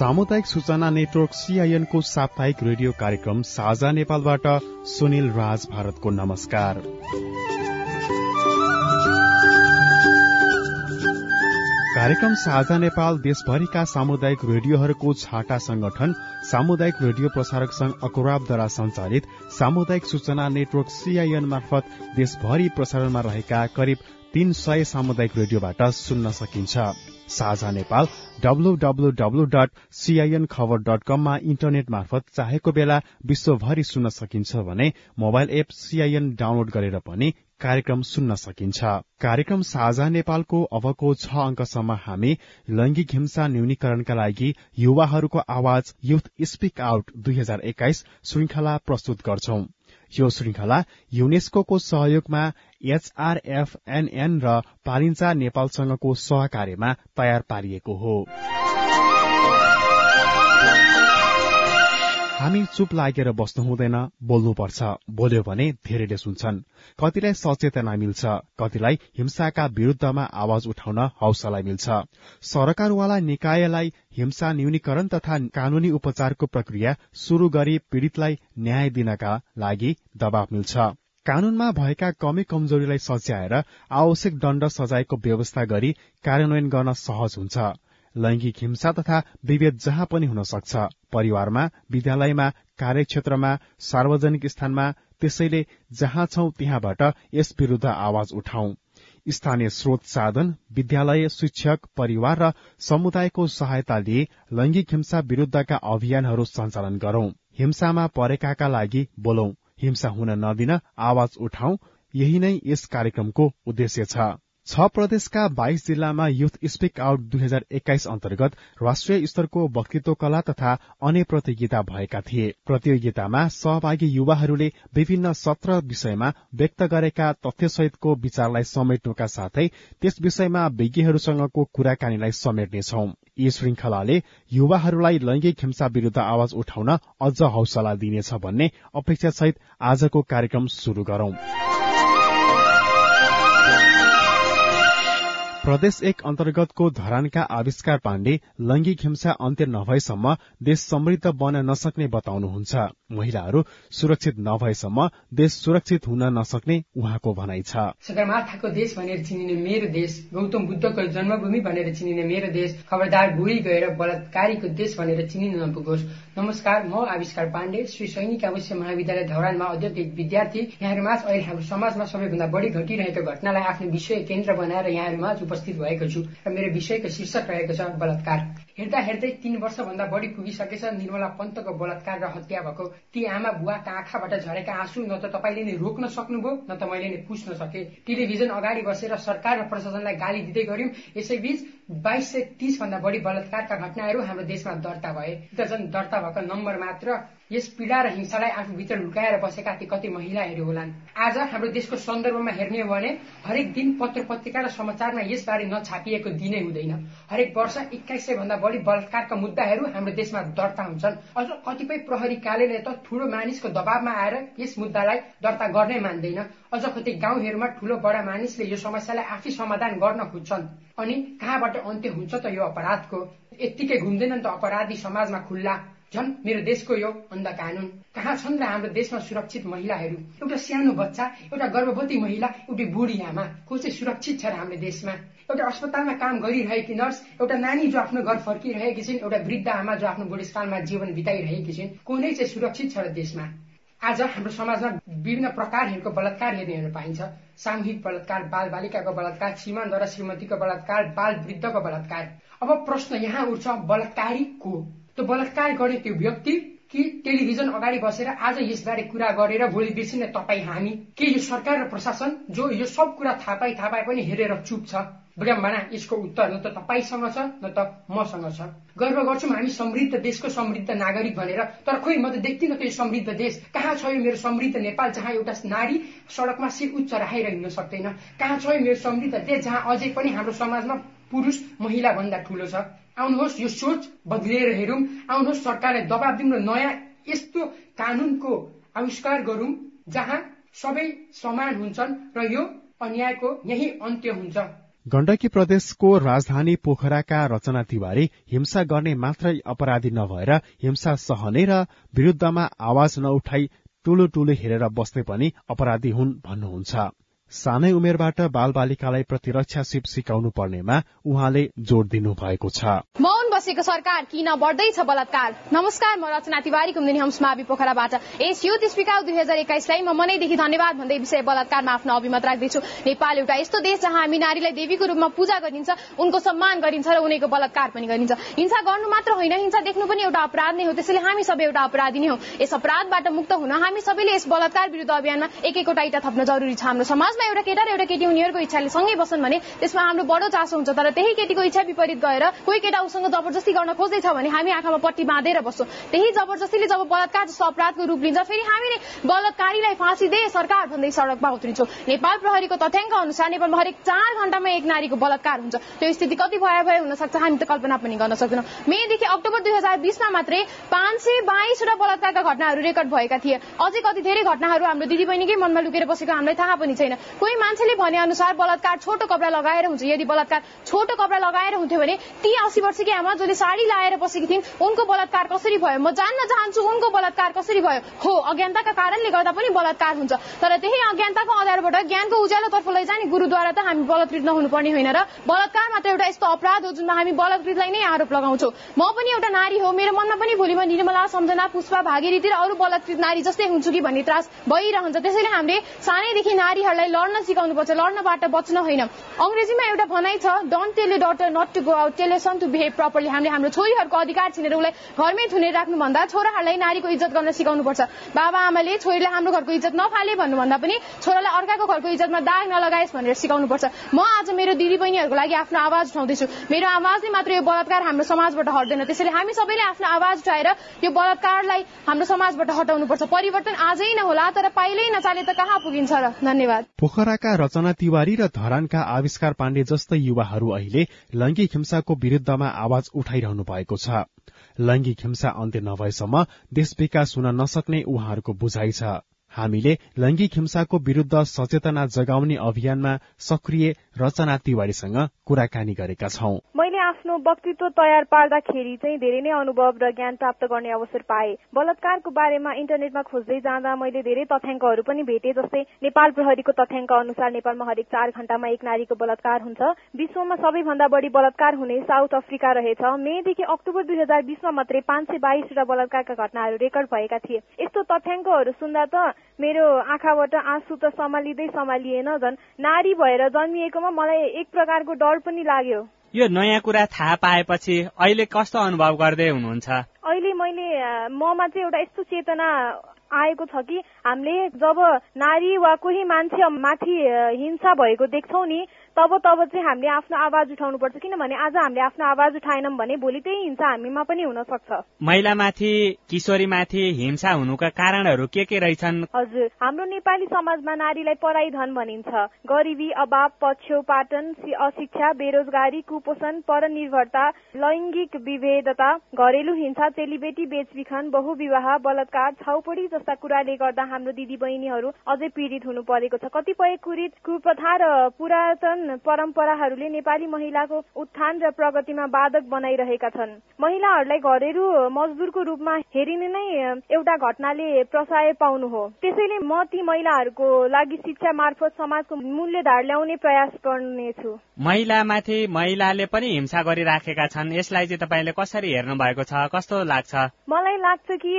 सामुदायिक सूचना network CIN को साप्ताहिक रेडियो कार्यक्रम साझा नेपालबाट सुनिल राज भारतको नमस्कार। कार्यक्रम साझा नेपाल देशभरिका सामुदायिक रेडियोहरूको छाटा संगठन सामुदायिक रेडियो प्रसारक संघ अकुराबद्वारा संचालित सामुदायिक सूचना नेटवर्क सीआईएन मार्फत देशभरि प्रसारणमा रहेका करिब तीन सय सामुदायिक रेडियोबाट सुन्न सकिन्छ। साझा नेपाल डट खबर डट कममा इन्टरनेट मार्फत चाहेको बेला विश्वभरि सुन्न सकिन्छ भने मोबाइल एप सीआईएन डाउनलोड गरेर पनि कार्यक्रम सुन्न सकिन्छ। कार्यक्रम साझा नेपालको अबको छ अङ्कसम्म हामी लैंगिक हिंसा न्यूनीकरणका लागि युवाहरूको आवाज युथ स्पीक आउट दुई हजार एक्काइस श्रृंखला प्रस्तुत गर्छौं। यो श्रृंखला युनेस्को सहयोगमा एचआरएफएनएन र पालिन्चा नेपालसँगको सहकार्यमा तयार पारिएको हो। हामी चुप लागेर बस्नु हुँदैन बोल्नुपर्छ। बोल्यो भने धेरैले सुन्छन्। कतिलाई सचेतना मिल्छ कतिलाई हिंसाका विरूद्धमा आवाज उठाउन हौसला मिल्छ। सरकारवाला निकायलाई हिंसा न्यूनीकरण तथा कानूनी उपचारको प्रक्रिया शुरू गरी पीड़ितलाई न्याय दिनका लागि दबाव मिल्छ। कानूनमा भएका कमी कमजोरीलाई सच्याएर आवश्यक दण्ड सजायको व्यवस्था गरी कार्यान्वयन गर्न सहज हुन्छ। लैंगिक हिंसा तथा विभेद जहाँ पनि हुन सक्छ। परिवारमा विद्यालयमा कार्यक्षेत्रमा सार्वजनिक स्थानमा त्यसैले जहाँ छौ त्यहाँबाट यस विरूद्ध आवाज उठाउ। स्थानीय स्रोत साधन विद्यालय शिक्षक परिवार र समुदायको सहायता लिए लैंगिक हिंसा विरूद्धका अभियानहरू सञ्चालन गरौं। हिंसामा परेकाका लागि बोलौं। हिंसा हुन नदिन आवाज उठाउ। यही नै यस कार्यक्रमको उद्देश्य छ। छ प्रदेशका बाइस जिल्लामा युथ स्पिक आउट दुई हजार एक्काइस अन्तर्गत राष्ट्रिय स्तरको वक्तित्व कला तथा अन्य प्रतियोगिता भएका थिए। प्रतियोगितामा सहभागी युवाहरूले विभिन्न सत्र विषयमा व्यक्त गरेका तथ्यसहितको विचारलाई समेट्नुका साथै त्यस विषयमा विज्ञहरूसँगको कुराकानीलाई समेट्नेछौ यी श्रृंखलाले युवाहरूलाई लैंगिक हिंसा विरूद्ध आवाज उठाउन अझ हौसला दिनेछ भन्ने अपेक्षासहित आजको कार्यक्रम शुरू गरौं। प्रदेश एक अन्तर्गतको धरानका आविष्कार पाण्डे लैंगिक हिंसा अन्त्य नभएसम्म देश समृद्ध बन्न नसक्ने बताउनुहुन्छ। महिलाहरू सुरक्षित नभएसम्म देश सुरक्षित हुन नसक्ने उहाँको भनाइ छ। सगरमाथाको देश भनेर चिनिने मेरो देश गौतम बुद्धको जन्मभूमि भनेर चिनिने मेरो देश खबरदार बुढी गएर बलात्कारीको देश भनेर चिनिन नपुगोस्। नमस्कार म आविष्कार पाण्डे श्री सैनिक आवासीय महाविद्यालय धरानमा एक विद्यार्थी। यहाँहरूमा अहिले हाम्रो समाजमा सबैभन्दा बढी घटिरहेको घटनालाई आफ्नो विषय केन्द्र बनाएर यहाँहरूमा उपस्थित भएको छु र मेरो विषयको शीर्षक रहेको छ बलात्कार। हेर्दा हेर्दै तीन वर्षभन्दा बढी पुगिसकेछ निर्मला पन्तको बलात्कार र हत्या भएको। ती आमा बुवाका आँखाबाट झरेका आँसु न त तपाईँले नै रोक्न सक्नुभयो न त मैले नै पुस्न सके। टेलिभिजन अगाडि बसेर सरकार र प्रशासनलाई गाली दिँदै गर्यौं यसैबीच बाइस सय तीस भन्दा बढी बलात्कारका घटनाहरू हाम्रो देशमा दर्ता भए। त दर्ता भएको नम्बर मात्र यस पीड़ा र हिंसालाई आफूभित्र लुकाएर बसेका ती कति महिलाहरू होलान्। आज हाम्रो देशको सन्दर्भमा हेर्ने हो भने हरेक दिन पत्र पत्रिका र समाचारमा यसबारे नछापिएको दिनै हुँदैन। हरेक वर्ष एक्काइस सय भन्दा बढी बलात्कारका मुद्दाहरू हाम्रो देशमा दर्ता हुन्छन्। अझ कतिपय प्रहरी कार्यालय त ठूलो मानिसको दबावमा आएर यस मुद्दालाई दर्ता गर्नै मान्दैन। अझ कति गाउँहरूमा ठूलो बडा मानिसले यो समस्यालाई आफै समाधान गर्न खोज्छन्। अनि कहाँबाट अन्त्य हुन्छ त यो अपराधको। यत्तिकै घुम्दैनन् त अपराधी समाजमा खुल्ला। झन् मेरो देशको यो अन्ध कानून। कहाँ छन् र हाम्रो देशमा सुरक्षित महिलाहरू? एउटा सानो बच्चा एउटा गर्भवती महिला एउटी बुढी आमा को चाहिँ सुरक्षित छ र हाम्रो देशमा? एउटा अस्पतालमा काम गरिरहेकी नर्स एउटा नानी जो आफ्नो घर फर्किरहेकी छिन् एउटा वृद्ध आमा जो आफ्नो बुढेसकालमा जीवन बिताइरहेकी छिन् को नै चाहिँ सुरक्षित छ र देशमा? आज हाम्रो समाजमा विभिन्न प्रकारहरूको बलात्कार हेर्ने हेर्न पाइन्छ। सामूहिक बलात्कार बाल बालिकाको बलात्कार श्रीमानद्वारा श्रीमतीको बलात्कार बाल वृद्धको बलात्कार। अब प्रश्न यहाँ उठ्छ बलात्कारी को? त्यो बलात्कार गर्ने त्यो व्यक्ति कि टेलिभिजन अगाडि बसेर आज यसबारे कुरा गरेर भोलि बिर्सिने तपाईँ हामी? के यो सरकार र प्रशासन जो यो सब कुरा थाहा पाइ थाहा पाए पनि हेरेर चुप छ? विडम्बना यसको उत्तर न त तपाईँसँग छ न त मसँग छ। गर्व गर्छौँ हामी समृद्ध देशको समृद्ध नागरिक भनेर। तर खोइ म त देख्दिनँ त यो समृद्ध देश कहाँ छ यो मेरो समृद्ध नेपाल जहाँ एउटा नारी सड़कमा शिर उच्च राखेर हिँड्न सक्दैन? कहाँ छ यो मेरो समृद्ध देश जहाँ अझै पनि हाम्रो समाजमा पुरुष महिला भन्दा ठूलो छ? आउनुहोस् यो सोच बदलिएर हेरौँ। आउनुहोस् सरकारलाई दबाब दिउँ र नयाँ यस्तो कानूनको आविष्कार गरौँ जहाँ सबै समान हुन्छन् र यो अन्यायको यही अन्त्य हुन्छ। गण्डकी प्रदेशको राजधानी पोखराका रचना तिवारी हिंसा गर्ने मात्रै अपराधी नभएर हिंसा सहने र विरूद्धमा आवाज नउठाई टुलो टुलो हेरेर बस्दै पनि अपराधी हुन् भन्नुहुन्छ। सानै उमेरबाट बाल बालिकालाई प्रतिरक्षा सिप सिकाउनु पर्नेमा उहाँले जोड़ दिनु भएको छ। मौन बसेको सरकार किन बढ्दैछ बलात्कार? नमस्कार म रचना तिवारी कुम्दिनी हम्स पोखराबाट। यस युथ स्पिकाउ दुई हजार एक्काइसलाई म मनैदेखि धन्यवाद भन्दै विषय बलात्कारमा आफ्नो अभिमत राख्दैछु। नेपाल एउटा यस्तो देश जहाँ हामी नारीलाई देवीको रूपमा पूजा गरिन्छ उनको सम्मान गरिन्छ र उनीको बलात्कार पनि गरिन्छ। हिंसा गर्नु मात्र होइन हिंसा देख्नु पनि एउटा अपराध नै हो त्यसैले हामी सबै एउटा अपराधी नै हो। यस अपराधबाट मुक्त हुन हामी सबैले यस बलात्कार विरुद्ध अभियानमा एक एकवटा इटा थप्न जरुरी छ। हाम्रो समाज समाजमा एउटा केटा र एउटा केटी उनीहरूको इच्छाले सँगै बस्छन् भने त्यसमा हाम्रो बडो चासो हुन्छ। तर त्यही केटीको इच्छा विपरीत गएर कोही केटा उसँग जबरजस्ती गर्न खोज्दैछ भने हामी आँखामा पट्टी बाँधेर बस्छौँ। त्यही जबरजस्तीले जब बलात्कार जस्तो अपराधको रूप लिन्छ फेरि हामीले बलात्कारीलाई फाँसी दे सरकार भन्दै सड़कमा उत्रिन्छौँ। नेपाल प्रहरीको तथ्याङ्क अनुसार नेपालमा हरेक चार घण्टामा एक नारीको बलात्कार हुन्छ। त्यो स्थिति कति भए हुन सक्छ हामी त कल्पना पनि गर्न सक्दैनौँ। मेदेखि अक्टोबर दुई हजार बिसमा मात्रै पाँच सय बाइसवटा बलात्कारका घटनाहरू रेकर्ड भएका थिए। अझै कति धेरै घटनाहरू हाम्रो दिदीबहिनीकै मनमा लुकेर बसेको हामीलाई थाहा पनि छैन। कोही मान्छेले भने अनुसार बलात्कार छोटो कपडा लगाएर हुन्छ। यदि बलात्कार छोटो कपडा लगाएर हुन्थ्यो भने ती अस्सी वर्षकी आमा जसले साडी लाएर बसेकी थिइन् उनको बलात्कार कसरी भयो? म जान्न चाहन्छु उनको बलात्कार कसरी भयो? हो अज्ञानताका कारणले गर्दा पनि बलात्कार हुन्छ। तर त्यही अज्ञानताको आधारबाट ज्ञानको उज्यालोतर्फ लैजाने गुरुद्वारा त हामी बलात्कृत नहुनुपर्ने होइन र बलात्कार मात्र एउटा यस्तो अपराध हो जुनमा हामी बलात्कृतलाई नै आरोप लगाउँछौँ। म पनि एउटा नारी हो मेरो मनमा पनि भोलिमा निर्मला सम्झना पुष्पा भागीरथी र अरू बलात्कृत नारी जस्तै हुन्छु कि भन्ने त्रास भइरहन्छ। त्यसैले हामीले सानैदेखि नारीहरूलाई लड्न सिकाउनुपर्छ लड्नबाट बच्न होइन। अंग्रेजीमा एउटा भनाइ छ don't tell daughter not to go out tell son to behave properly हामीले हाम्रो छोरीहरूको अधिकार छिनेर उसलाई घरमै थुनेर राख्नुभन्दा छोराहरूलाई नारीको इज्जत गर्न सिकाउनुपर्छ। बाबा आमाले छोरीलाई हाम्रो घरको इज्जत नफाले भन्नुभन्दा पनि छोरालाई अर्काको घरको इज्जतमा दाग नलगाएस् भनेर सिकाउनुपर्छ। म आज मेरो दिदी बहिनीहरूको लागि आफ्नो आवाज उठाउँदैछु। मेरो आवाजले मात्र यो बलात्कार हाम्रो समाजबाट हट्दैन। त्यसैले हामी सबैले आफ्नो आवाज उठाएर यो बलात्कारलाई हाम्रो समाजबाट हटाउनुपर्छ। परिवर्तन आजै नहोला तर पाइलै नचाले त कहाँ पुगिन्छ र? धन्यवाद। पोखराका रचना तिवारी र धरानका आविष्कार पाण्डे जस्तै युवाहरू अहिले लैंगिक हिंसाको विरूद्धमा आवाज उठाइरहनु भएको छ। लैंगिक हिंसा अन्त्य नभएसम्म देश विकास हुन नसक्ने उहाँहरूको बुझाइ छ। हामीले लैंगिक हिंसाको विरूद्ध सचेतना जगाउने अभियानमा सक्रिय रचना तिवारीसँग कुराकानी गरेका छौं। मैले आफ्नो वक्तित्व तयार पार्दाखेरि चाहिँ धेरै नै अनुभव र ज्ञान प्राप्त गर्ने अवसर पाए। बलात्कारको बारेमा इन्टरनेटमा खोज्दै जाँदा मैले धेरै तथ्याङ्कहरू पनि भेटे जस्तै नेपाल प्रहरीको तथ्याङ्क अनुसार नेपालमा हरेक चार घण्टामा एक नारीको बलात्कार हुन्छ। विश्वमा सबैभन्दा बढी बलात्कार हुने साउथ अफ्रिका रहेछ। मेदेखि अक्टोबर दुई हजार बिसमा मात्रै पाँच सय बाइसवटा बलात्कारका घटनाहरू रेकर्ड भएका थिए। यस्तो तथ्याङ्कहरू सुन्दा त मेरो आँखाबाट आँसु त सम्हालिँदै सम्हालिएन झन्। नारी भएर जन्मिएकोमा मलाई एक प्रकारको डर पनि लाग्यो। यो नयाँ कुरा थाहा पाएपछि अहिले कस्तो अनुभव गर्दै हुनुहुन्छ? अहिले मैले ममा चाहिँ एउटा यस्तो चेतना आएको छ कि हामीले जब नारी वा कोही मान्छे माथि हिंसा भएको देख्छौ नि तब तब चाहिँ हामीले आफ्नो आवाज उठाउनुपर्छ किनभने आज हामीले आफ्नो आवाज उठाएनौँ भने भोलि त्यही हिंसा हामीमा पनि हुन सक्छ महिलामाथि किशोरीमाथि हिंसा हुनुका कारणहरू के के रहेछन्? हजुर हाम्रो नेपाली समाजमा नारीलाई पढाइ धन भनिन्छ। गरिबी अभाव पछ्यौ पाटन अशिक्षा बेरोजगारी कुपोषण परनिर्भरता लैङ्गिक विभेदता घरेलु हिंसा चेलीबेटी बेचबिखन बहुविवाह बलात्कार छाउपडी जस्ता कुराले गर्दा हाम्रो दिदी बहिनीहरू अझै पीड़ित हुनु परेको छ। कतिपय कुरित कुप्रथा र पुरातन परम्पराहरूले नेपाली महिलाको उत्थान र प्रगतिमा बाधक बनाइरहेका छन्। महिलाहरूलाई घरेलु मजदुरको रूपमा हेरिने नै एउटा घटनाले प्रसाय पाउनु हो। त्यसैले म ती महिलाहरूको लागि शिक्षा मार्फत समाजको मूल्यधार ल्याउने प्रयास गर्नेछु। महिलामाथि महिलाले पनि हिंसा गरिराखेका छन्। यसलाई चाहिँ तपाईँले कसरी हेर्नु भएको छ? कस्तो लाग्छ? मलाई लाग्छ कि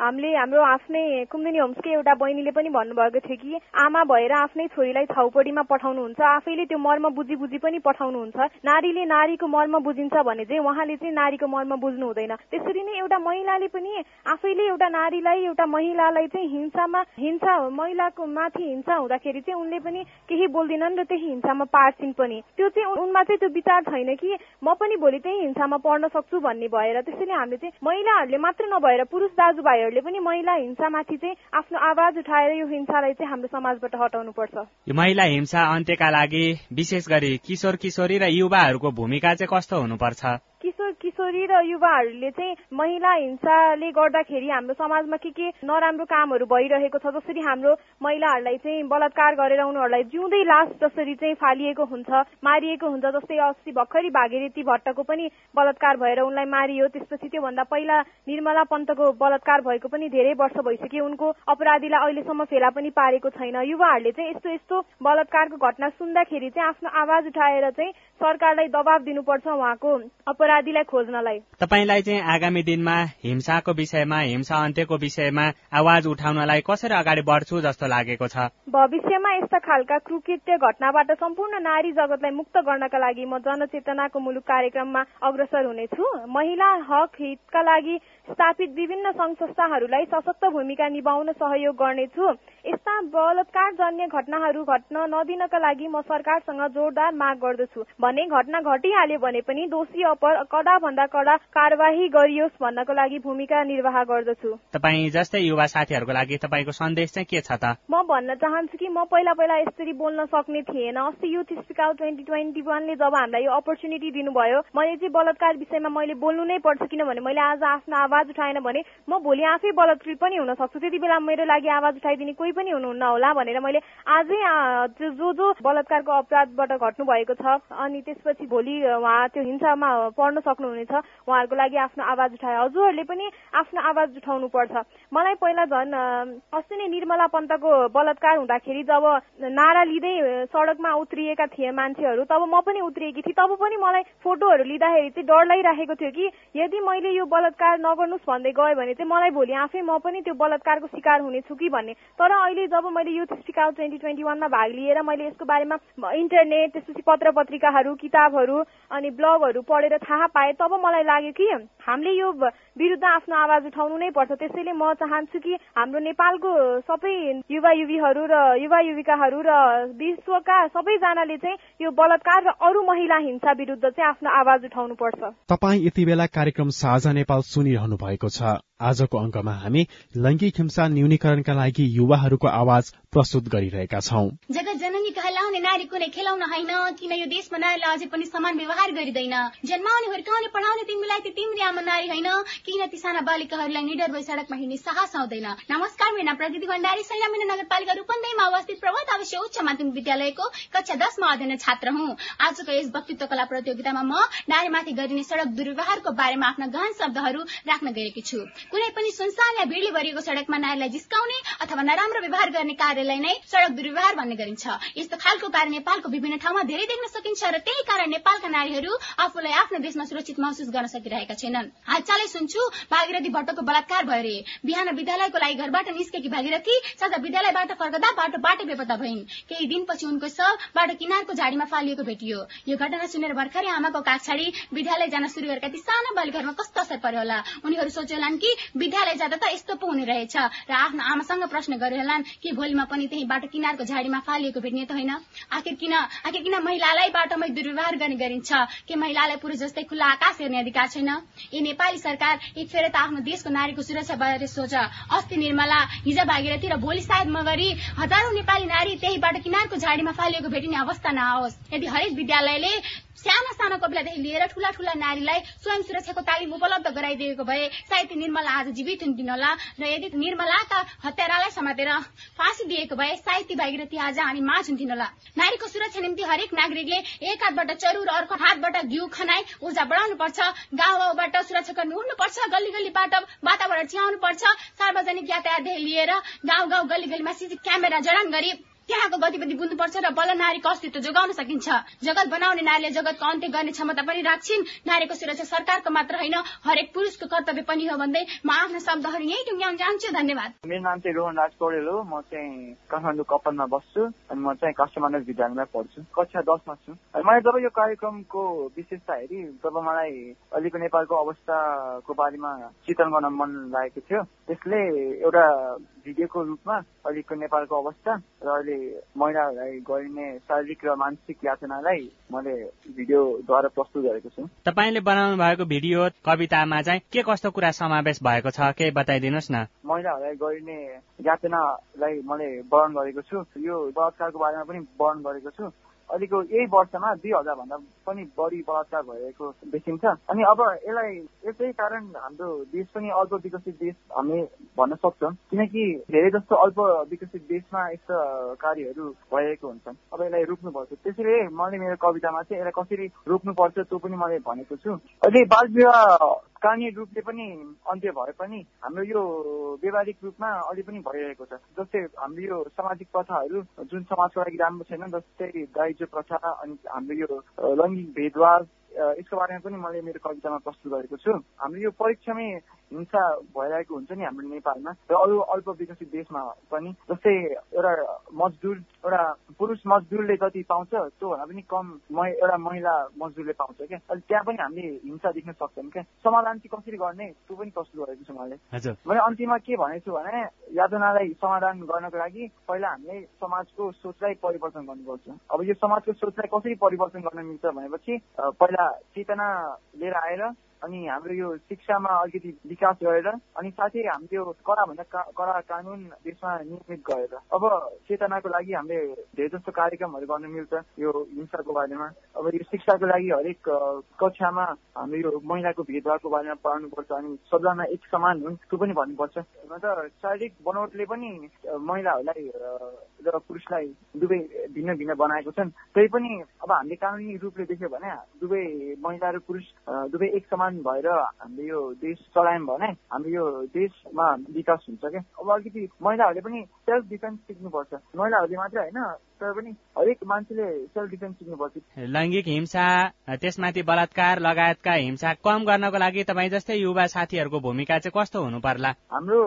हामीले हाम्रो आफ्नै कुम्दिनी होम्सकै एउटा बहिनीले पनि भन्नुभएको थियो कि आमा भएर आफ्नै छोरीलाई छाउपडीमा पठाउनुहुन्छ आफैले त्यो मर्म बुझी बुझी पनि पठाउनुहुन्छ। नारीले नारीको मर्म बुझिन्छ भने चाहिँ उहाँले चाहिँ नारीको मर्म बुझ्नु हुँदैन। त्यसरी नै एउटा महिलाले पनि आफैले एउटा नारीलाई एउटा महिलालाई चाहिँ हिंसामा हिंसा महिलाको माथि हिंसा हुँदाखेरि चाहिँ उनले पनि केही बोल्दिनन् र त्यही हिंसामा पार्छिन् पनि। त्यो चाहिँ उनमा चाहिँ त्यो विचार छैन कि म पनि भोलि त्यही हिंसामा पर्न सक्छु भन्ने भएर त्यसैले हामीले चाहिँ महिलाहरूले मात्र नभएर पुरुष दाजुभाइहरू सरकारहरूले पनि महिला हिंसामाथि चाहिँ आफ्नो आवाज उठाएर यो हिंसालाई चाहिँ हाम्रो समाजबाट हटाउनु पर्छ यो महिला हिंसा अन्त्यका लागि विशेष गरी किशोर किशोरी र युवाहरूको भूमिका चाहिँ कस्तो हुनुपर्छ? किशोर छोरी र युवाहरूले चाहिँ महिला हिंसाले गर्दाखेरि हाम्रो समाजमा के के नराम्रो कामहरू भइरहेको छ जसरी हाम्रो महिलाहरूलाई चाहिँ बलात्कार गरेर उनीहरूलाई जिउँदै लास जसरी चाहिँ फालिएको हुन्छ मारिएको हुन्छ जस्तै अस्ति भर्खरै भागीरथी भट्टको पनि बलात्कार भएर उनलाई मारियो त्यसपछि त्योभन्दा पहिला निर्मला पन्तको बलात्कार भएको पनि धेरै वर्ष भइसक्यो उनको अपराधीलाई अहिलेसम्म फेला पनि पारेको छैन। युवाहरूले चाहिँ यस्तो यस्तो बलात्कारको घटना सुन्दाखेरि चाहिँ आफ्नो आवाज उठाएर चाहिँ सरकारलाई दबाब दिनुपर्छ उहाँको अपराधीलाई खोज्नलाई। तपाईँलाई चाहिँ आगामी दिनमा हिंसाको विषयमा हिंसा अन्त्यको विषयमा आवाज उठाउनलाई कसरी अगाडि बढ्छु जस्तो लागेको छ? भविष्यमा यस्ता खालका कृकृत्य घटनाबाट सम्पूर्ण नारी जगतलाई मुक्त गर्नका लागि म जनचेतनाको मुलुक कार्यक्रममा अग्रसर हुनेछु। महिला हक हितका लागि स्थापित विभिन्न संघ संस्थाहरूलाई सशक्त भूमिका निभाउन सहयोग गर्नेछु। यस्ता बलात्कार जन्य घटनाहरू घट्न नदिनका लागि म सरकारसँग जोरदार माग गर्दछु। भने घटना घटिहाल्यो भने पनि दोषी अपर कडा भन्दा कडा कार्यवाही गरियोस् भन्नको लागि भूमिका निर्वाह गर्दछु। तपाईँ जस्तै युवा साथीहरूको लागि तपाईँको सन्देश चाहिँ के छ त? म भन्न चाहन्छु कि म पहिला पहिला यसरी बोल्न सक्ने थिएन। अस्ति youth speak out twenty twenty वानले जब हामीलाई यो अपर्च्युनिटी दिनुभयो मैले चाहिँ बलात्कार विषयमा मैले बोल्नु नै पर्छ किनभने मैले आज आफ्नो आवाज उठाएन भने म भोलि आफै बलात्कृत पनि हुन सक्छु। त्यति बेला मेरो लागि आवाज उठाइदिने कोही पनि हुनुहुन्न होला भनेर मैले आजै जो जो बलात्कारको अपराधबाट घट्नु भएको छ अनि त्यसपछि भोलि उहाँ त्यो हिंसामा पढ्न सक्नुहुनेछ उहाँहरूको लागि आफ्नो आवाज उठाए। हजुरहरूले पनि आफ्नो आवाज उठाउनु पर्छ मलाई पहिला झन् अस्ति नै निर्मला पन्तको बलात्कार हुँदाखेरि जब नारा लिँदै सडकमा उत्रिएका थिए मान्छेहरू तब म पनि उत्रिएकी थिएँ। तब पनि मलाई फोटोहरू लिँदाखेरि चाहिँ डर लागिराखेको थियो कि यदि मैले यो बलात्कार नगर्नुहोस् भन्दै गएँ भने चाहिँ मलाई भोलि आफै म पनि त्यो बलात्कारको शिकार हुनेछु कि भन्ने। तर अहिले जब मैले youth speak out twenty twenty वानमा भाग लिएर मैले यसको बारेमा इन्टरनेट त्यसपछि पत्र पत्रिकाहरू किताबहरू अनि ब्लगहरू पढेर थाहा पाएँ तब मलाई लाग्यो कि हामीले यो विरुद्ध आफ्नो आवाज उठाउनु नै पर्छ। त्यसैले म चाहन्छु कि हाम्रो नेपालको सबै युवा युवीहरू र युवा युविकाहरू र विश्वका सबैजनाले चाहिँ यो बलात्कार र अरू महिला हिंसा विरुद्ध चाहिँ आफ्नो आवाज उठाउनु पर्छ। तपाईँ यति बेला कार्यक्रम साझा नेपाल सुनिरहनु भएको छ। आजको अङ्कमा हामी लैङ्गिक हिंसा न्यूनीकरणका लागि युवाहरूको आवाज प्रस्तुत गरिरहेका छौं। जगत जननी कहलाउने नारी कुनै खेलाउन होइन किन यो देशमा नारीलाई अझै पनि समान व्यवहार गरिँदैन? जन्माउने हुर्काउने पढाउने तिमीलाई तिम्री आमा नारी होइन किन ती साना बालिकाहरूलाई निडर भई सड़कमा हिँड्ने साहस आउँदैन। नमस्कार मेरा प्रकृति भण्डारी सैलामिना नगरपालिका रूपन्देहीमा अवस्थित प्रभात अवश्य उच्च माध्यमिक विद्यालयको कक्षा दसमा अध्ययन छात्र हुँ। आजको यस वक्तित्व कला प्रतियोगितामा म नारीमाथि गरिने सड़क दुर्व्यवहारको बारेमा आफ्ना गहन शब्दहरू राख्न गएकी छु। कुनै पनि सुनसान या भिडले भरिएको सड़कमा नारीलाई जिस्काउने अथवा नराम्रो व्यवहार गर्ने कार्यलाई नै सड़क दुर्व्यवहार भन्ने गरिन्छ। यस्तो खालको कार्य नेपालको विभिन्न ठाउँमा धेरै देख्न सकिन्छ र त्यही कारण नेपालका नारीहरू आफूलाई आफ्नो देशमा सुरक्षित महसुस गर्न सकिरहेका छैनन् हालचालै सुन्छु भागीरथी भट्टको बलात्कार भयो रे। बिहान विद्यालयको लागि घरबाट निस्केकी भागीरथी साझा विद्यालयबाट फर्कदा बाटो बाटो बेपत्ता भइन्। केही दिनपछि उनको शव बाटो किनारको झाडीमा फालिएको भेटियो। यो घटना सुनेर भर्खरै आमाको काख छाडी विद्यालय जान शुरू गरेका ती साना बालिकाहरूमा कस्तो असर पर्यो होला? उनीहरू सोचेलान् कि विद्यालय जाँदा त यस्तो पो हुने रहेछ र आफ्नो आमासँग प्रश्न गरेलान् कि भोलिमा पनि त्यही बाटो किनारको झाडीमा फालिएको भेट्ने त होइन? आखिर किन आखिर किन महिलालाई बाटोमै दुर्व्यवहार गर्ने गरिन्छ? कि महिलालाई पुरुष जस्तै खुल्ला आकाश हेर्ने अधिकार छैन? यी नेपाली सरकार एक फेर त आफ्नो देशको नारीको सुरक्षा बारे सोच। अस्ति निर्मला हिजो भागीरथी र भोलि सायद मगरी हजारौं नेपाली नारी त्यही बाटो किनारको झाडीमा फालिएको भेटिने अवस्था नआओस्। यदि हरेक विद्यालयले साना साना कपिलादेखि लिएर ठूला ठूला नारीलाई स्वयं सुरक्षाको तालिम उपलब्ध गराइदिएको भए सायद निर्मला आज जीवित हुन्थिन् होला। र यदि निर्मलाका हत्यारालाई समातेर फाँसी दिएको भए ती भागीरथी आज हामी माझ हुन्थिन् होला। नारीको सुरक्षा निम्ति हरेक नागरिकले एक हातबाट चरु र अर्को हातबाट घिउ खनाई ऊर्जा बढाउनु पर्छ गाउँ गाउँबाट सुरक्षाकर्मी उठ्नुपर्छ गल्ली गल्लीबाट वातावरण चियाउनु पर्छ। सार्वजनिक यातायातदेखि लिएर गाउँ गाउँ गल्ली गल्लीमा सिसी क्यामेरा जडान गरी त्यहाँको गतिविधि बुझ्नुपर्छ र बल्ल नारीको अस्तित्व जोगाउन सकिन्छ। जगत बनाउने नारीले जगतको अन्त्य गर्ने क्षमता पनि राख्छिन्। नारीको सुरक्षा सरकारको मात्र होइन हरेक पुरुषको कर्तव्य पनि हो भन्दै म आफ्ना शब्दहरू यही टुङ्ग्याउन चाहन्छु। धन्यवाद। मेरो नाम चाहिँ रोहन राज पौडेल हो। म चाहिँ काठमाडौँ कपनमा बस्छु अनि म चाहिँ कष्टमानस विद्यालयमा पढ्छु। कक्षा दसमा छु। मैले जब यो कार्यक्रमको विशेषता हेरी जब मलाई अहिलेको नेपालको अवस्थाको बारेमा चित्रण गर्न मन लागेको थियो त्यसले एउटा भिडियोको रूपमा अहिलेको नेपालको अवस्था र अहिले महिलाहरूलाई गरिने शारीरिक र मानसिक यातनालाई मैले भिडियोद्वारा प्रस्तुत गरेको छु। तपाईँले बनाउनु भएको भिडियो कवितामा चाहिँ के कस्तो कुरा समावेश भएको छ केही बताइदिनुहोस् न। महिलाहरूलाई गरिने यातनालाई मैले वर्णन गरेको छु। यो बलात्कारको बारेमा पनि वर्णन गरेको छु। अहिलेको यही वर्षमा दुई हजार भन्दा पनि बढी बलात्कार भएको देखिन्छ। अनि अब यसलाई यसै कारण हाम्रो देश पनि अल्प विकसित देश हामी भन्न सक्छौँ। किनकि धेरै जस्तो अल्प विकसित देशमा यस्ता कार्यहरू भइरहेको हुन्छन्। अब यसलाई रोक्नुपर्छ। त्यसैले मैले मेरो कवितामा चाहिँ यसलाई कसरी रोक्नुपर्छ त्यो पनि मैले भनेको छु। अहिले बाल विवाह कानुनी रूपले पनि अन्त्य भए पनि हाम्रो यो व्यवहारिक रूपमा अलि पनि भइरहेको छ। जस्तै हाम्रो यो सामाजिक प्रथाहरू जुन समाजको लागि राम्रो छैन जस्तै दाइजो प्रथा अनि हाम्रो यो लैङ्गिक भेदभाव यसको बारेमा पनि मैले मेरो कवितामा प्रस्तुत गरेको छु। हाम्रो यो परीक्षामै हिंसा भइरहेको हुन्छ नि हाम्रो नेपालमा। र अरू अल्प विकसित देशमा पनि जस्तै एउटा मजदुर एउटा पुरुष मजदुरले जति पाउँछ त्योभन्दा पनि कम एउटा महिला मजदुरले पाउँछ क्या। अनि त्यहाँ पनि हामीले हिंसा देख्न सक्छौँ क्या। समाधान चाहिँ कसरी गर्ने त्यो पनि प्रस्तुत गरेको छु मैले। मैले अन्तिममा के भनेको छु भने यातनालाई समाधान गर्नको लागि पहिला हामीले समाजको सोचलाई परिवर्तन गर्नुपर्छ। अब यो समाजको सोचलाई कसरी परिवर्तन गर्न मिल्छ भनेपछि पहिला चेतना लिएर आएर अनि हाम्रो यो शिक्षामा अलिकति विकास गरेर अनि साथै हामीले यो कडाभन्दा कडा कानुन देशमा निर्मित गरेर अब चेतनाको लागि हामीले धेरै जस्तो कार्यक्रमहरू गर्न मिल्छ यो हिंसाको बारेमा। अब यो शिक्षाको लागि हरेक कक्षामा हाम्रो यो महिलाको भेदभावको बारेमा पढाउनुपर्छ अनि सबजना एक समान हुन् त्यो पनि भन्नुपर्छ। त शारीरिक बनावटले पनि महिलाहरूलाई र पुरुषलाई दुवै भिन्न भिन्न बनाएको छन्। त्यही पनि अब हामीले कानुनी रूपले देख्यो भने दुवै महिला र पुरुष दुवै एक समान भएर हामीले यो देश चलायौँ भने हाम्रो यो देशमा विकास हुन्छ क्या। अब अलिकति महिलाहरूले पनि सेल्फ डिफेन्स सिक्नुपर्छ। महिलाहरूले मात्रै होइन तर पनि हरेक मान्छेले सेल्फ डिफेन्स सिक्नुपर्छ। लैङ्गिक हिंसा त्यसमाथि बलात्कार लगायतका हिंसा कम गर्नको लागि तपाईँ जस्तै युवा साथीहरूको भूमिका चाहिँ कस्तो हुनु पर्ला हाम्रो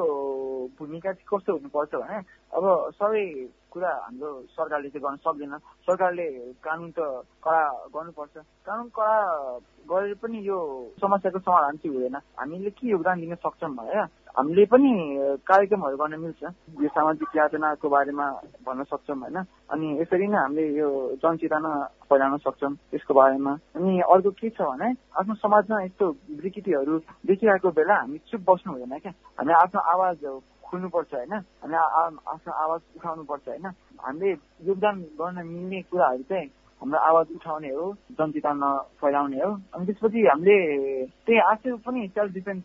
भूमिका चाहिँ कस्तो हुनुपर्छ भने अब सबै कुरा हाम्रो सरकारले चाहिँ गर्न सक्दैन। सरकारले कानुन त कडा गर्नुपर्छ। कानुन कडा गरेर पनि यो समस्याको समाधान चाहिँ हुँदैन। हामीले के योगदान दिन सक्छौँ भने हामीले पनि कार्यक्रमहरू गर्न मिल्छ। यो सामाजिक यातनाको बारेमा भन्न सक्छौँ होइन। अनि यसरी नै हामीले यो जनचेतना फैलाउन सक्छौँ यसको बारेमा। अनि अर्को के छ भने आफ्नो समाजमा यस्तो विकृतिहरू देखिरहेको बेला हामी चुप बस्नु हुँदैन क्या। हामी आफ्नो आवाज खुल्नुपर्छ होइन। हामी आफ्नो आवाज उठाउनुपर्छ होइन। हामीले योगदान गर्न मिल्ने कुराहरू चाहिँ हाम्रो आवाज उठाउने हो जनचेतना फैलाउने हो। अनि त्यसपछि हामीले त्यही आफै पनि सेल्फ डिफेन्स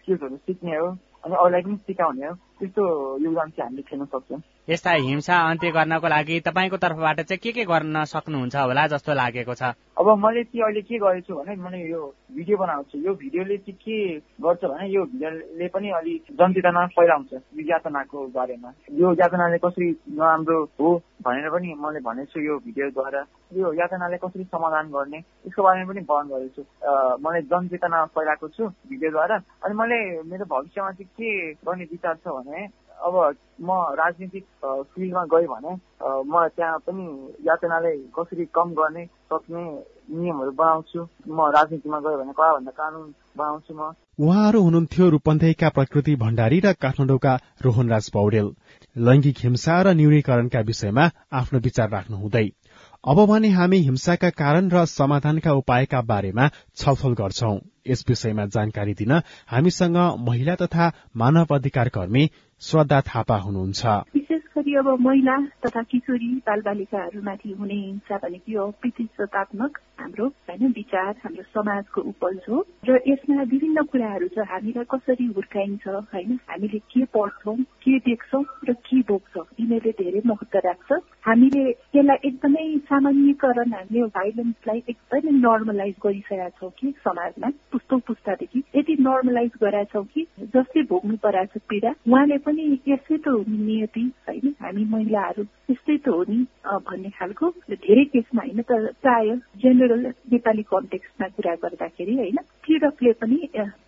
स्किल्सहरू सिक्ने हो। अनि अरूलाई पनि सिकाउने हो। त्यस्तो योगदान चाहिँ हामीले खेल्न सक्छौँ। यस्ता हिंसा अन्त्य गर्नको लागि तपाईँको तर्फबाट चाहिँ के के गर्न सक्नुहुन्छ होला जस्तो लागेको छ? अब मैले चाहिँ अहिले के गरेको भने मैले यो भिडियो बनाएको छु यो भिडियोले चाहिँ के गर्छ भने यो भिडियोले पनि अलिक जनचेतना फैलाउँछ यो यातनाको बारेमा। यो यातनाले कसरी नराम्रो हो भनेर पनि मैले भनेको यो भिडियोद्वारा। यो यातनाले कसरी समाधान गर्ने यसको बारेमा पनि वर्णन गरेको छु मैले जनचेतना फैलाएको छु भिडियोद्वारा। अनि मैले मेरो भविष्यमा चाहिँ के गर्ने विचार छ भने अब म राजनीतिक फिल्डमा गएँ भने म त्यहाँ पनि यातनाले कसरी कम गर्ने सक्ने नियमहरू बनाउँछु। म राजनीतिमा गएँ भने कडाभन्दा कानुन बनाउँछु म। उहाँहरू हुनुहुन्थ्यो रूपन्देहीका प्रकृति भण्डारी र काठमाडौँका रोहनराज पौडेल। लैंगिक हिंसा र न्यूनीकरणका विषयमा आफ्नो विचार राख्नुहुँदै। अब भने हामी हिंसाका कारण र समाधानका उपायका बारेमा छलफल गर्छौं। यस विषयमा जानकारी दिन हामीसँग महिला तथा मानव अधिकार कर्मी श्रद्धा थापा हुनुहुन्छ। गरी अब महिला तथा किशोरी बालबालिकाहरूमाथि हुने हिंसा भनेको यो प्रतिशोधात्मक हाम्रो होइन विचार हाम्रो समाजको उपज हो। र यसमा विभिन्न कुराहरू छ हामीलाई कसरी हुर्काइन्छ होइन? हामीले के पढ्छौँ के देख्छौँ र के बोक्छौँ? यिनीहरूले धेरै महत्व राख्छ। हामीले यसलाई एकदमै सामान्यकरण हामीले भाइलेन्सलाई एकदमै नर्मलाइज गरिसकेका छौँ कि समाजमा पुस्तौ पुस्तादेखि। यति नर्मलाइज गराएका छौँ कि जसले भोग्नु परेको छ पीडा उहाँले पनि यसै त नियति होइन? हामी महिलाहरू त्यस्तै त हो नि भन्ने खालको धेरै केसमा होइन तर प्राय जेनरल नेपाली कन्टेक्समा कुरा गर्दाखेरि होइन? पीडकले पनि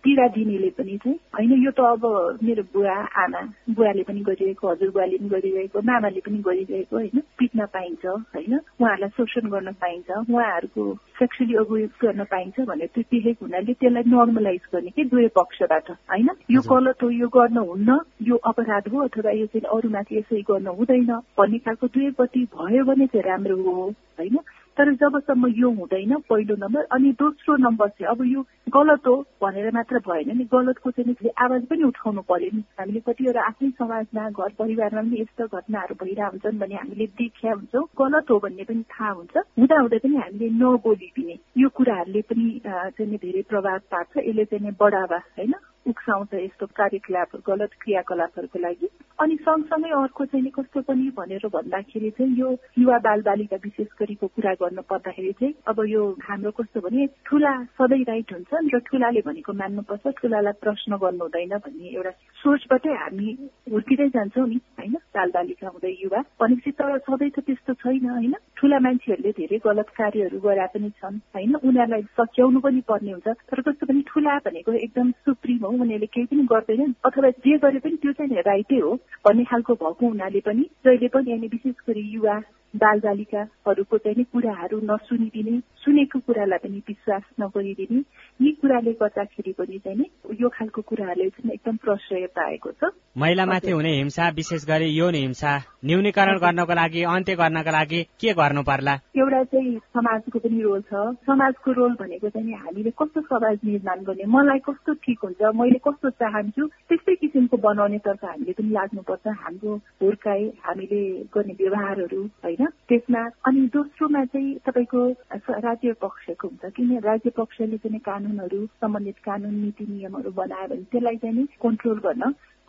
पीडा दिनेले पनि चाहिँ होइन यो त अब मेरो बुवा आमा बुवाले पनि गरिरहेको हजुरबुवाले पनि गरिरहेको मामाले पनि गरिरहेको होइन? पिट्न पाइन्छ होइन? उहाँहरूलाई शोषण गर्न पाइन्छ उहाँहरूको सेक्सुअली अब्युज गर्न पाइन्छ भनेर त्यो देखेको हुनाले त्यसलाई नर्मलाइज गर्ने कि दुवै पक्षबाट होइन? यो गलत हो यो गर्न हुन्न यो अपराध हो अथवा यो चाहिँ अरूमाथि यसै गर्न हुँदैन भन्ने खालको दुवैपट्टि भयो भने चाहिँ राम्रो हो होइन? तर जबसम्म यो हुँदैन पहिलो नम्बर अनि दोस्रो नम्बर चाहिँ अब यो गलत हो भनेर मात्र भएन नि गलतको चाहिँ आवाज पनि उठाउनु पर्यो नि। हामीले कतिवटा आफ्नै समाजमा घर परिवारमा पनि यस्तो घटनाहरू भइरहेको हुन्छन् भने हामीले देखिया हुन्छौँ गलत हो भन्ने पनि थाहा हुन्छ। हुँदा हुँदै पनि हामीले नबोलिदिने। यो कुराहरूले पनि चाहिँ धेरै प्रभाव पार्छ यसले चाहिँ बढावा होइन? उक्साउँछ यस्तो कार्यकलाप गलत क्रियाकलापहरूको लागि अनि सँगसँगै अर्को चाहिँ कस्तो पनि भनेर भन्दाखेरि चाहिँ यो युवा बाल बालिका विशेष गरीको कुरा गर्नु पर्दाखेरि चाहिँ अब यो हाम्रो कस्तो भने ठुला सधैँ राइट हुन्छन् र ठुलाले भनेको मान्नुपर्छ ठुलालाई प्रश्न गर्नु हुँदैन भन्ने एउटा सोचबाटै हामी हुर्किँदै जान्छौँ नि होइन? बाल बालिका हुँदै युवा भनेपछि तर सधैँ त त्यस्तो छैन होइन? ठुला मान्छेहरूले धेरै गलत कार्यहरू गरे पनि छन् होइन? उनीहरूलाई सच्याउनु पनि पर्ने हुन्छ। तर कस्तो पनि ठुला भनेको एकदम सुप्रिम हो उनीहरूले केही पनि गर्दैनन्। अथवा जे गरे पनि त्यो चाहिँ राइटै हो। भन्ने खालको भएको हुनाले पनि जहिले पनि अनि विशेष गरी युवा बाल बालिकाहरूको चाहिँ नि कुराहरू नसुनिदिने सुनेको कुरालाई पनि विश्वास नगरिदिने यी कुराले गर्दाखेरि पनि चाहिँ नि यो खालको कुराहरूले चाहिँ एकदम प्रश्रय पाएको छ। महिलामाथि हुने हिंसा विशेष गरी यौन हिंसा न्यूनीकरण गर्नको लागि अन्त्य गर्नको लागि के गर्नु पर्ला? एउटा चाहिँ समाजको पनि रोल छ। समाजको रोल भनेको चाहिँ हामीले कस्तो समाज निर्माण गर्ने मलाई कस्तो ठिक हुन्छ मैले कस्तो चाहन्छु त्यस्तै किसिमको बनाउनेतर्फ हामीले पनि लाग्नुपर्छ। हाम्रो हुर्काई हामीले गर्ने व्यवहारहरू होइन। त्यसमा अनि दोस्रोमा चाहिँ तपाईँको राज्य पक्षको हुन्छ किन राज्य पक्षले चाहिँ कानुनहरू सम्बन्धित कानुन नीति नियमहरू बनायो भने त्यसलाई चाहिँ नि कन्ट्रोल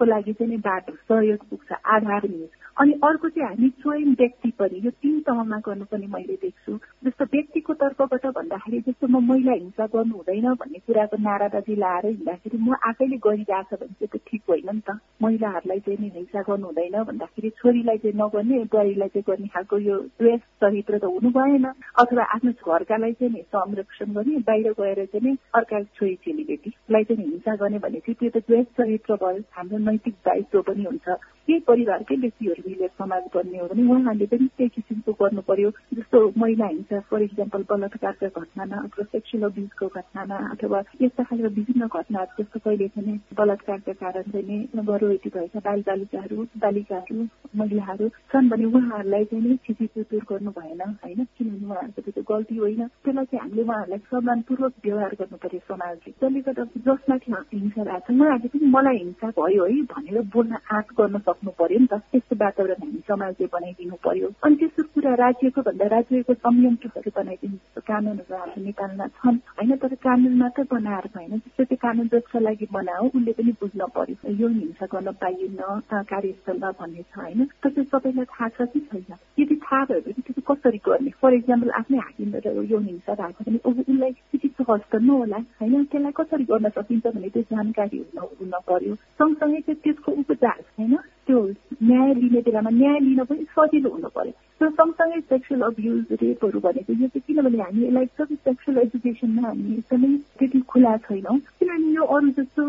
गर्नको लागि चाहिँ बाटो सहयोग पुग्छ आधार मिल्छ अनि अर्को चाहिँ हामी स्वयं व्यक्ति पनि यो तिन तहमा गर्नु पनि मैले देख्छु। जस्तो व्यक्तिको तर्फबाट भन्दाखेरि जस्तो म महिला हिंसा गर्नु हुँदैन भन्ने कुराको नाराबाजी लाएर हिँड्दाखेरि म आफैले गरिरहेछ भने चाहिँ त्यो ठिक होइन नि त। महिलाहरूलाई चाहिँ नि हिंसा गर्नु हुँदैन भन्दाखेरि छोरीलाई चाहिँ नगर्ने बुहारीलाई चाहिँ गर्ने खालको यो द्वेष चरित्र त हुनु भएन। अथवा आफ्नो घरकालाई चाहिँ नि संरक्षण गर्ने बाहिर गएर चाहिँ नि अर्का छोरी चेलीबेटीलाई चाहिँ हिंसा गर्ने भनेपछि त्यो त द्वेष चरित्र भयो। हाम्रो नैतिक दायित्व पनि हुन्छ। केही परिवारकै व्यक्तिहरू मिलेर समाज गर्ने हो भने उहाँहरूले पनि त्यही किसिमको गर्नु पर्यो। जस्तो महिला हिंसा फर इक्जाम्पल बलात्कारका घटनामा अथवा सेक्सुअल अब्युजको घटनामा अथवा यस्ता खालका विभिन्न घटनाहरू जस्तो कहिले पनि बलात्कारका कारण चाहिँ गर्भवती भएका बाल बालिकाहरू महिलाहरू छन् भने उहाँहरूलाई चाहिँ नै छिचिचुतुर गर्नु भएन होइन? किनभने उहाँहरूको त्यो गल्ती होइन। त्यसलाई चाहिँ हामीले उहाँहरूलाई सम्मानपूर्वक व्यवहार गर्नु पर्यो समाजले। जसले गर्दा जसमाथि हिंसा भएको छ उहाँहरूले पनि मलाई हिंसा भयो है। भनेर बोल्न आँट गर्न सक्नु पर्यो नि त। त्यस्तो वातावरण हामी समाजले बनाइदिनु पर्यो। अनि त्यस्तो कुरा राज्यको भन्दा राज्यको संयन्त्रहरू बनाइदिनु कानुनहरू हाम्रो नेपालमा छन् होइन तर कानुन मात्र बनाएर भएन जस्तो त्यो कानुन जसको लागि बनायो उसले पनि बुझ्न पर्यो। यो हिंसा गर्न पाइएन कार्यस्थलमा भन्ने छ होइन? तर सबैलाई थाहा छ कि छैन? यदि थाहा भयो भने त्यो कसरी गर्ने? फर इक्जाम्पल आफ्नै हाकिमबाट यो हिंसा भएको भने उसलाई त्यति सहज त नहोला होइन? त्यसलाई कसरी गर्न सकिन्छ भने त्यो जानकारी हुन हुन पर्यो। सँगसँगै चाहिँ त्यसको उपचार होइन त्यो न्याय लिने बेलामा न्याय लिन पनि सजिलो हुनु पर्यो त्यो सँगसँगै सेक्सुअल अब्युज रेपहरू भनेको यो चाहिँ किनभने हामी यसलाई एकदमै सेक्सुअल एजुकेसनमा हामी एकदमै त्यति खुला छैनौँ। किनभने यो अरू जस्तो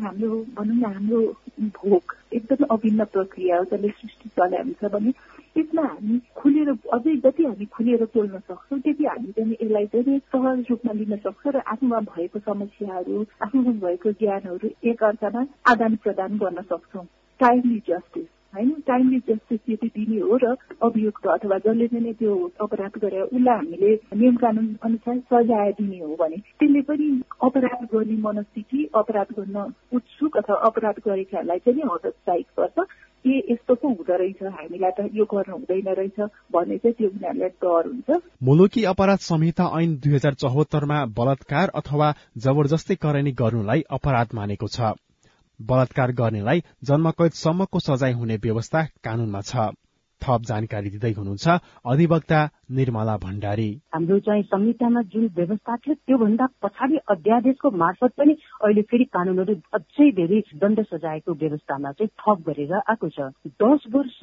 हाम्रो भनौँ न हाम्रो भोग एकदमै अभिन्न प्रक्रिया हो जसले सृष्टि चल्या हुन्छ भने यसमा हामी खुलेर अझै जति हामी खुलेर बोल्न सक्छौँ त्यति हामी चाहिँ यसलाई चाहिँ सहज रूपमा लिन सक्छौँ र आफूमा भएको समस्याहरू आफूमा भएको ज्ञानहरू एक अर्कामा आदान प्रदान गर्न सक्छौँ। टाइमली जस्टिस होइन? टाइमली जस्टिस यदि दिने हो र अभियुक्त अथवा जसले चाहिँ त्यो अपराध गरे उसलाई हामीले नियम कानुन अनुसार सजाय दिने हो भने त्यसले पनि अपराध गर्ने मनस्थिति अपराध गर्न उत्सुक अथवा अपराध गरेकाहरूलाई चाहिँ हतोत्साहित गर्छ ए यस्तो पो हुँदो रहेछ हामीलाई त यो गर्नु हुँदैन रहेछ भन्ने चाहिँ त्यो उनीहरूलाई डर हुन्छ। मुलुकी अपराध संहिता ऐन दुई हजार चौहत्तरमा बलात्कार अथवा जबरजस्ती करणी गर्नुलाई अपराध मानेको छ। बलात्कार गर्नेलाई जन्मकैदसम्मको सजाय हुने व्यवस्था कानूनमा छ। थप जानकारी दिँदै हुनुहुन्छ। अधिवक्ता निर्मला भण्डारी। हाम्रो चाहिँ संहितामा जुन व्यवस्था थियो त्योभन्दा पछाडि अध्यादेशको मार्फत पनि अहिले फेरि कानूनहरू अझै धेरै दण्ड सजायको व्यवस्थामा चाहिँ थप गरेर आएको छ। दस वर्ष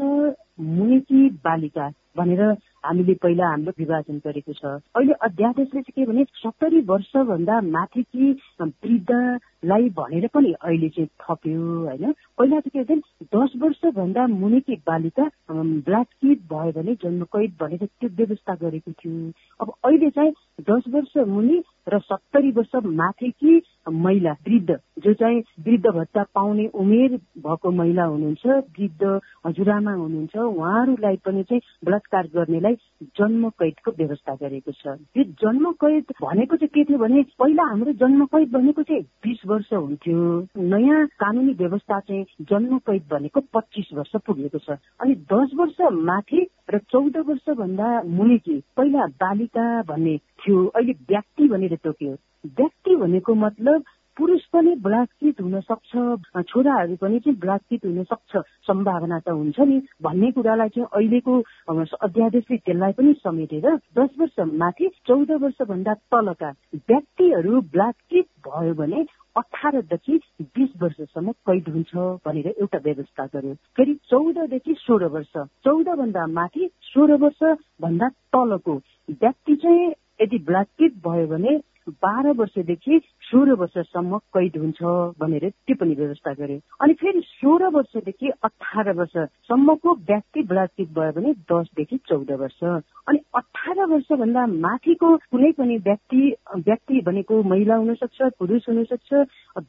मुनिकी बालिका भनेर हामीले पहिला हाम्रो विभाजन गरेको छ। अहिले अध्यादेशले चाहिँ के भने सत्तरी वर्षभन्दा माथिकी वृद्धलाई भनेर पनि अहिले चाहिँ थप्यो होइन। पहिला चाहिँ के भन्छ दस वर्षभन्दा मुनिकी बालिका ब्ल्याक किड भयो भने जन्म कैद भनेर त्यो व्यवस्था गरेको थियो। अब अहिले चाहिँ दस वर्ष मुनि र सत्तरी वर्ष माथिकी महिला वृद्ध जो चाहिँ वृद्ध भत्ता पाउने उमेर भएको महिला हुनुहुन्छ वृद्ध हजुरआमा हुनुहुन्छ उहाँहरूलाई पनि चाहिँ बलात्कार गर्नेलाई जन्म कैदको व्यवस्था गरेको छ। यो जन्म कैद भनेको चाहिँ के थियो भने पहिला हाम्रो जन्म कैद भनेको चाहिँ बिस वर्ष हुन्थ्यो। नयाँ कानुनी व्यवस्था चाहिँ जन्म कैद भनेको पच्चिस वर्ष पुगेको छ। अनि दस वर्ष माथि र चौध वर्षभन्दा मुनिकी पहिला बालिका भन्ने थियो अहिले व्यक्ति भनेर तोक्यो। व्यक्ति भनेको मतलब पुरुष पनि बलात्कृत हुन सक्छ छोराहरू पनि चाहिँ बलात्कृत हुन सक्छ सम्भावना त हुन्छ नि। भन्ने कुरालाई चाहिँ अहिलेको अध्यादेशले त्यसलाई पनि समेटेर दस वर्ष माथि चौध वर्षभन्दा तलका व्यक्तिहरू बलात्कृत भयो भने अठारदेखि बिस वर्षसम्म कैद हुन्छ भनेर एउटा व्यवस्था गर्यो। फेरि चौधदेखि सोह्र वर्ष चौधभन्दा माथि सोह्र वर्ष भन्दा तलको व्यक्ति चाहिँ यदि बलात्कृत भयो भने बाह्र वर्षदेखि सोह्र वर्षसम्म कैद हुन्छ भनेर त्यो पनि व्यवस्था गर्यो अनि फेरि सोह्र वर्षदेखि अठार वर्षसम्मको व्यक्ति बलात्कृत भयो भने दसदेखि चौध वर्ष। अनि अठार वर्षभन्दा माथिको कुनै पनि व्यक्ति व्यक्ति भनेको महिला हुन सक्छ पुरुष हुन सक्छ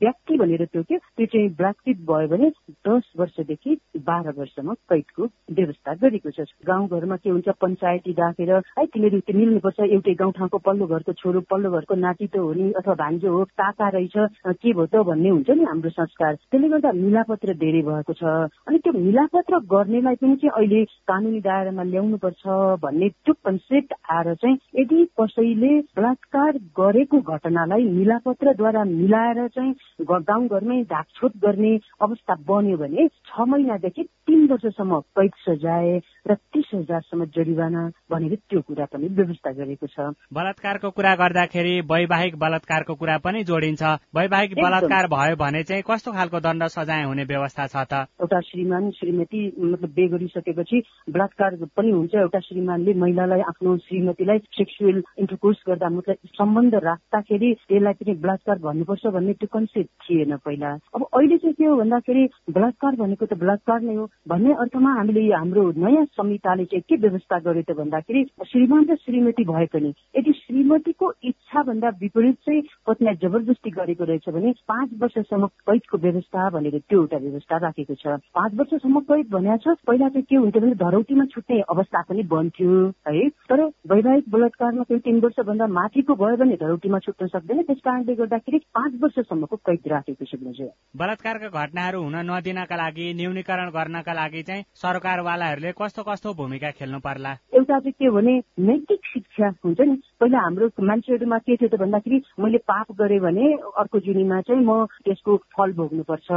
व्यक्ति भनेर त्यो के? त्यो चाहिँ बलात्कृत भयो भने दस वर्षदेखि बाह्र वर्षमा कैदको व्यवस्था गरेको छ। गाउँघरमा के हुन्छ? पञ्चायती राखेर है तिमीहरू त्यो मिल्नुपर्छ एउटै गाउँठाउँको पल्लो घरको छोरो पल्लो घरको नाति त हो नि अथवा भान्जो हो काका रहेछ के भयो त भन्ने हुन्छ नि हाम्रो संस्कार। त्यसले गर्दा मिलापत्र धेरै भएको छ। अनि त्यो मिलापत्र गर्नेलाई पनि चाहिँ अहिले कानुनी दायरामा ल्याउनु पर्छ भन्ने त्यो कन्सेप्ट आएर चाहिँ यदि कसैले बलात्कार गरेको घटनालाई मिलापत्रद्वारा मिलाएर चाहिँ गाउँघरमै ढाकछोट गर्ने अवस्था बन्यो भने छ महिनादेखि तीन वर्षसम्म कैद सजाय र तीस हजारसम्म जरिवाना भनेर त्यो कुरा पनि व्यवस्था गरेको छ। बलात्कारको कुरा गर्दाखेरि वैवाहिक बलात्कारको कुरा पनि जोडिन्छ। वैवाहिक बलात्कार भयो भने चाहिँ कस्तो खालको दण्ड सजाय हुने व्यवस्था छ त? एउटा श्रीमान श्रीमती मतलब बे गरिसकेपछि बलात्कार पनि हुन्छ। एउटा श्रीमानले महिलालाई आफ्नो श्रीमतीलाई सेक्सुअल इन्टरकोर्स गर्दा मतलब सम्बन्ध राख्दाखेरि त्यसलाई पनि बलात्कार भन्नुपर्छ भन्ने त्यो कन्सेप्ट थिएन पहिला। अब अहिले चाहिँ के हो भन्दाखेरि बलात्कार भनेको त बलात्कार नै हो। भन्ने अर्थमा हामीले हाम्रो नयाँ संहिताले चाहिँ के व्यवस्था गर्यो त भन्दाखेरि श्रीमान र श्रीमती भए पनि यदि श्रीमतीको इच्छा भन्दा विपरीत चाहिँ पत्नीलाई जबरजस्ती गरेको रहेछ भने पाँच वर्षसम्म कैदको व्यवस्था भनेर त्यो एउटा व्यवस्था राखेको छ। पाँच वर्षसम्म कैद भनेको छ पहिला चाहिँ के हुन्थ्यो भने धरौटीमा छुट्ने अवस्था पनि बन्थ्यो है। तर वैवाहिक बलात्कारमा चाहिँ तिन वर्षभन्दा माथिको भयो भने धरौटीमा छुट्न सक्दैन त्यस कारणले गर्दाखेरि पाँच वर्षसम्मको कैद राखेको छ बलात्कारका घटनाहरू हुन नदिनका लागि न्यूनीकरण गर्नका लागि चाहिँ सरकारवालाहरूले कस्तो कस्तो भूमिका खेल्नु पर्ला? एउटा चाहिँ के भने नैतिक शिक्षा हुन्छ नि। पहिला हाम्रो मान्छेहरूमा के थियो त भन्दाखेरि मैले पाप गरेँ भने अर्को जुनीमा चाहिँ म त्यसको फल भोग्नुपर्छ।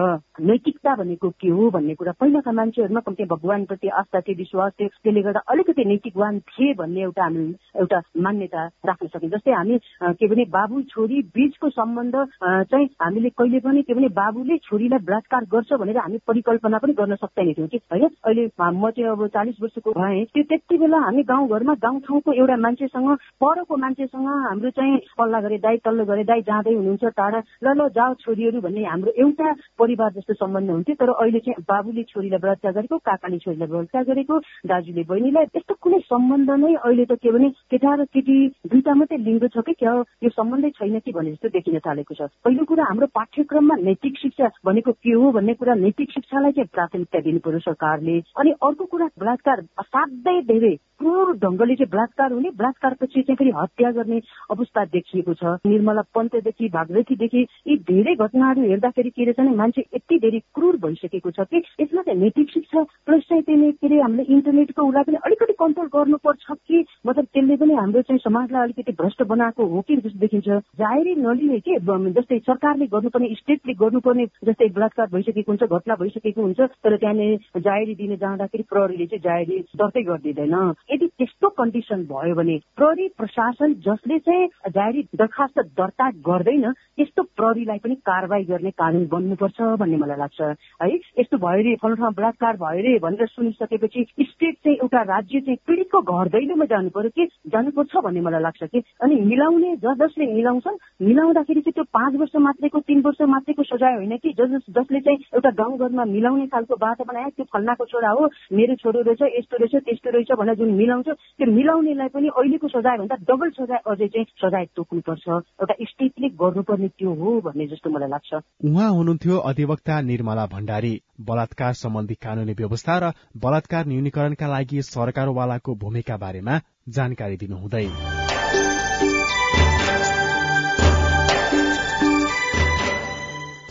नैतिकता भनेको के हो भन्ने कुरा पहिलाका मान्छेहरूमा कम्ती भगवान्प्रति आस्था थियो विश्वास थियो। त्यसले गर्दा अलिकति नैतिकवान थिए भन्ने एउटा हामी एउटा मान्यता राख्न सक्यौँ। जस्तै हामी के भने बाबु छोरी बीचको सम्बन्ध चाहिँ हामीले कहिले पनि के भने बाबुले छोरीलाई बलात्कार गर्छ भनेर हामी परिकल्पना पनि गर्न सक्दैन थियौँ कि होइन? अहिले म चाहिँ अब चालिस वर्षको भएँ। त्यो त्यति बेला हामी गाउँघरमा गाउँठाउँको एउटा मान्छेसँग परको मान्छेसँग हाम्रो चाहिँ पल्ला गरे दाई तल्लो गरे दाई जाँदै हुनुहुन्छ टाढा। ल ल जाओ छोरीहरू भन्ने हाम्रो एउटा परिवार जस्तो सम्बन्ध हुन्थ्यो तर अहिले चाहिँ बाबुले छोरीलाई बलात्कार गरेको काकाले छोरीलाई बलात्कार गरेको दाजुले बहिनीलाई त्यस्तो कुनै सम्बन्ध नै अहिले त के भने केटा र केटी दुईटा मात्रै लिङ्ग छ कि क्या यो सम्बन्धै छैन कि भने जस्तो देखिन थालेको छ। पहिलो कुरा हाम्रो पाठ्यक्रममा नैतिक शिक्षा भनेको के हो भन्ने कुरा नैतिक शिक्षालाई चाहिँ प्राथमिकता दिनु पर्यो सरकारले। अनि अर्को कुरा बलात्कार असाध्यै धेरै क्रूर ढङ्गले चाहिँ बलात्कार हुने बलात्कारपछि चाहिँ फेरि हत्या गर्ने अवस्था देखिएको छ। निर्मला पन्तदेखि भागवतीदेखि यी धेरै घटनाहरू हेर्दाखेरि के रहेछ भने मान्छे यति धेरै क्रूर भइसकेको छ कि यसमा चाहिँ नैतिक शिक्षा प्लस चाहिँ त्यसले के अरे हामीले इन्टरनेटको उसलाई पनि अलिकति कन्ट्रोल गर्नुपर्छ कि मतलब त्यसले पनि हाम्रो चाहिँ समाजलाई अलिकति भ्रष्ट बनाएको हो कि जस्तो देखिन्छ। जाहेरी नलिने के जस्तै सरकारले गर्नुपर्ने स्टेटले गर्नुपर्ने जस्तै बलात्कार भइसकेको हुन्छ घटना भइसकेको हुन्छ तर त्यहाँनिर जाहेरी दिन जाँदाखेरि प्रहरीले चाहिँ जाहेरी दर्तै गरिदिँदैन। यदि त्यस्तो कन्डिसन भयो भने प्रहरी प्रशासन जसले चाहिँ जारी दरखास्त दर्ता गर्दैन त्यस्तो प्रहरीलाई पनि कारवाही गर्ने कानुन बन्नुपर्छ भन्ने मलाई लाग्छ। है यस्तो भयो रे फलो ठाउँ बलात्कार भयो रे भनेर सुनिसकेपछि स्टेट चाहिँ एउटा राज्य चाहिँ पीडितको घर दैलोमा जानु पर्यो कि जानुपर्छ भन्ने मलाई लाग्छ कि? अनि मिलाउने जस जसले मिलाउँछन् मिलाउँदाखेरि चाहिँ त्यो पाँच वर्ष मात्रैको तिन वर्ष मात्रैको सजाय होइन कि? जस जसले चाहिँ एउटा गाउँघरमा मिलाउने खालको बाटो बनाए त्यो फल्नाको छोरा हो मेरो छोरो रहेछ यस्तो रहेछ त्यस्तो रहेछ भनेर जुन मिलाउँछ। त्यो मिलाउनेलाई पनि अहिलेको सजायभन्दा डबल सजाय अझै चाहिँ सजाय तोक्नुपर्छ। एउटा स्टेटले गर्नुपर्ने त्यो हो भन्ने जस्तो मलाई लाग्छ। उहाँ हुनुहुन्थ्यो अधिवक्ता निर्मला भण्डारी। बलात्कार सम्बन्धी कानूनी व्यवस्था र बलात्कार न्यूनीकरणका लागि सरकारवालाको भूमिका बारेमा जानकारी दिनुहुँदै।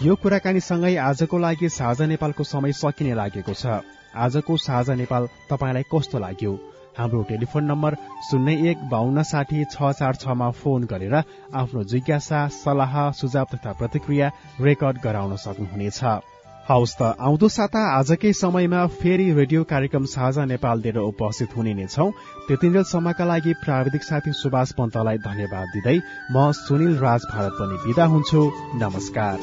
यो कुराकानीसँगै आजको लागि साझा नेपालको समय सकिने लागेको छ। आजको साझा नेपाल तपाईँलाई कस्तो लाग्यो? हाम्रो टेलिफोन नम्बर शून्य एक बान्न साठी छ चार छमा फोन गरेर आफ्नो जिज्ञासा सल्लाह सुझाव तथा प्रतिक्रिया रेकर्ड गराउन सक्नुहुनेछ। हवस् त आउँदो साता आजकै समयमा फेरि रेडियो कार्यक्रम साझा नेपाल लिएर उपस्थित हुने नै छौं। त्यतिन्जेलसम्मका लागि प्राविधिक साथी सुभाष पन्तलाई धन्यवाद दिँदै म सुनिल राज भारत पनि विदा हुन्छु। नमस्कार।